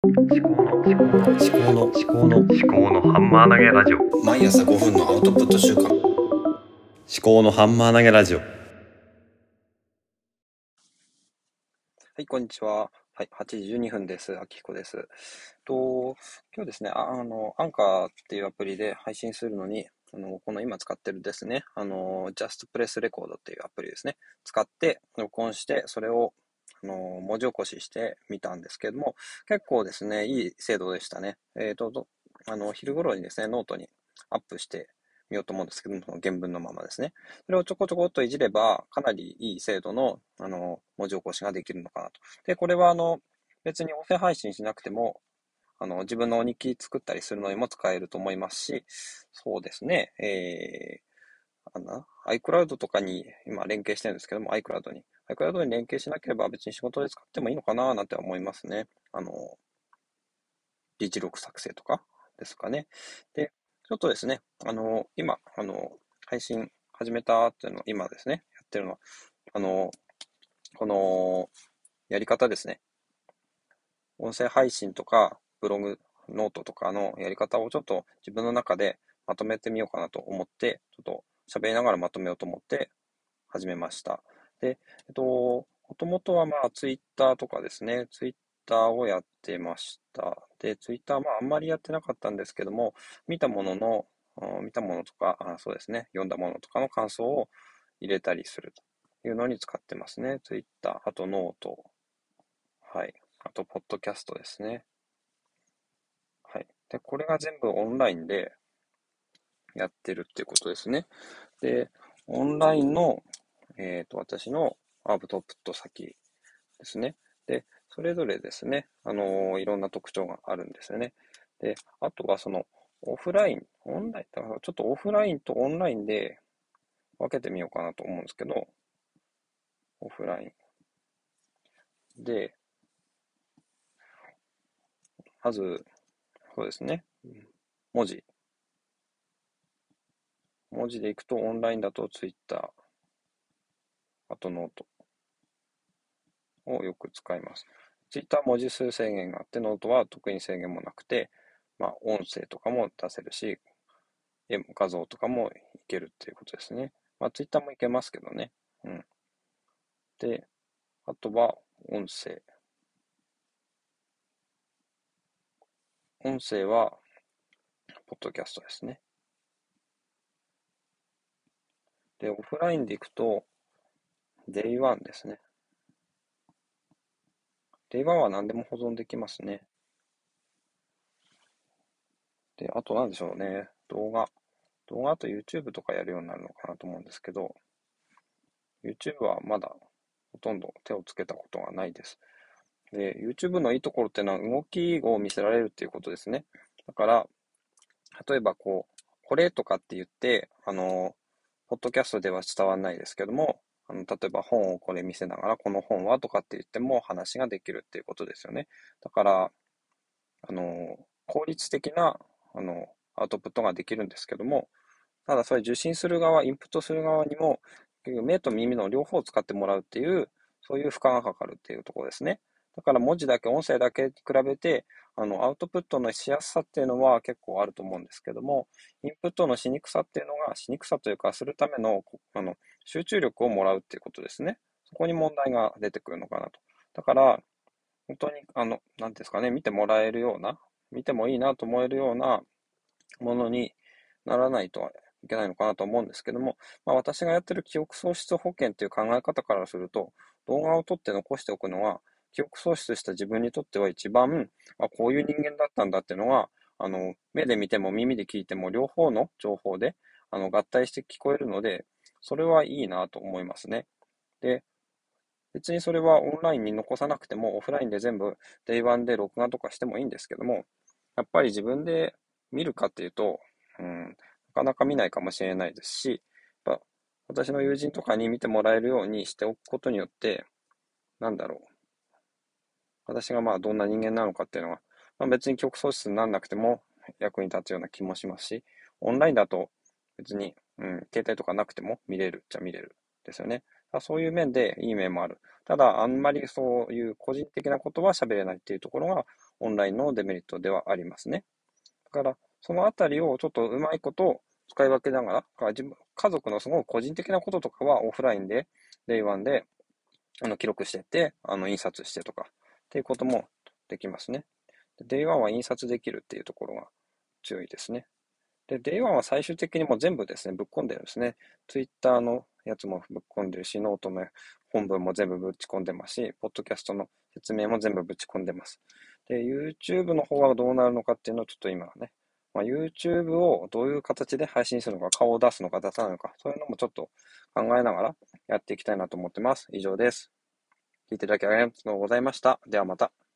思考の思考の思考の思考の思考のハンマー投げラジオ毎朝5分のアウトプット週間思考のハンマー投げラジオはい、こんにちは。はい、8時12分です。あきひこです。と、今日ですね、ああの、アンカーっていうアプリで配信するのに、あの、この今使ってるですね、あの、Just Press Record っていうアプリですね、使って録音して、それを、あの、文字起こししてみたんですけども、結構ですね、いい精度でしたね。えっ、と、とあの、昼頃にですね、ノートにアップしてみようと思うんですけども、その原文のままですね。それをちょこちょこっといじれば、かなりいい精度の、あの、文字起こしができるのかなと。で、これは、あの、別に音声配信しなくても、あの、自分のお日記作ったりするのにも使えると思いますし、そうですね、えー、あの、iCloud とかに今連携してるんですけども、iCloud に。iCloud に連携しなければ別に仕事で使ってもいいのかななんて思いますね。あの、議事録作成とかですかね。で、ちょっとですね、あの、今、あの、配信始めたっていうのを今ですね、やってるのは、あの、この、やり方ですね。音声配信とか、ブログ、ノートとかのやり方をちょっと自分の中でまとめてみようかなと思って、ちょっと喋りながらまとめようと思って始めました。で、えっと、もともとはまあ、ツイッターとかですね、ツイッターをやってました。で、ツイッターまあ、あんまりやってなかったんですけども、見たものの、見たものとか、あそうですね、読んだものとかの感想を入れたりするというのに使ってますね。ツイッター、あと note、はい。あと、ポッドキャストですね。はい。で、これが全部オンラインでやってるってことですね。で、オンラインの、えっ、と、私のアウトプット先ですね。で、それぞれですね、あのーいろんな特徴があるんですよね。で、あとはその、オフライン、オンライン、だからちょっとオフラインとオンラインで分けてみようかなと思うんですけど、オフライン。で、まず、そうですね。文字。文字でいくと、オンラインだと Twitter、あとノートをよく使います。Twitter は文字数制限があって、ノートは特に制限もなくて、まあ、音声とかも出せるし、画像とかもいけるっていうことですね。まあ、Twitter もいけますけどね。うん。で、あとは音声。音声は、ポッドキャストですね。で、オフラインでいくと、Day1 ですね。Day1 は何でも保存できますね。で、あと何でしょうね。動画。動画だと YouTube とかやるようになるのかなと思うんですけど、YouTube はまだほとんど手をつけたことがないです。で、YouTube のいいところっていうのは動きを見せられるっていうことですね。だから、例えばこう、これとかって言って、あの、ポッドキャストでは伝わらないですけども、あの、例えば本をこれ見せながら、この本はとかって言っても話ができるっていうことですよね。だから、あの、効率的な、あの、アウトプットができるんですけども、ただそれ受信する側、インプットする側にも、目と耳の両方を使ってもらうっていう、そういう負荷がかかるっていうところですね。だから文字だけ、音声だけに比べて、あの、アウトプットのしやすさっていうのは結構あると思うんですけども、インプットのしにくさっていうのが、しにくさというか、するための、あの、集中力をもらうっていうことですね。そこに問題が出てくるのかなと。だから、本当に、あの、なんていうんですかね、見てもらえるような、見てもいいなと思えるようなものにならないといけないのかなと思うんですけども、まあ、私がやってる記憶喪失保険という考え方からすると、動画を撮って残しておくのは、記憶喪失した自分にとっては一番、あ、こういう人間だったんだっていうのが、あの、目で見ても耳で聞いても両方の情報で、あの、合体して聞こえるので、それはいいなと思いますね。で、別にそれはオンラインに残さなくても、オフラインで全部 Day1 で録画とかしてもいいんですけども、やっぱり自分で見るかっていうと、うん、なかなか見ないかもしれないですし、やっぱ私の友人とかに見てもらえるようにしておくことによって、なんだろう。私がまあどんな人間なのかっていうのは、まあ、別に曲喪失にならなくても役に立つような気もしますし、オンラインだと別に、うん、携帯とかなくても見れるっちゃ見れるですよね。そういう面でいい面もある。ただ、あんまりそういう個人的なことは喋れないっていうところがオンラインのデメリットではありますね。だから、そのあたりをちょっとうまいこと使い分けながら、自分家族のすごく個人的なこととかはオフラインで、 Day Oneであの記録してって、あの印刷してとか、っていうこともできますね。 Day Oneは印刷できるっていうところが強いですね。で、 Day Oneは最終的にもう全部ですね、ぶっ込んでるんですね。ツイッターのやつもぶっ込んでるし、ノートの本文も全部ぶち込んでますし、ポッドキャストの説明も全部ぶち込んでます。で、YouTube の方はどうなるのかっていうのをちょっと今はね、まあ、YouTube をどういう形で配信するのか、顔を出すのか出さないのか、そういうのもちょっと考えながらやっていきたいなと思ってます。以上です。聞いていただきありがとうございました。ではまた。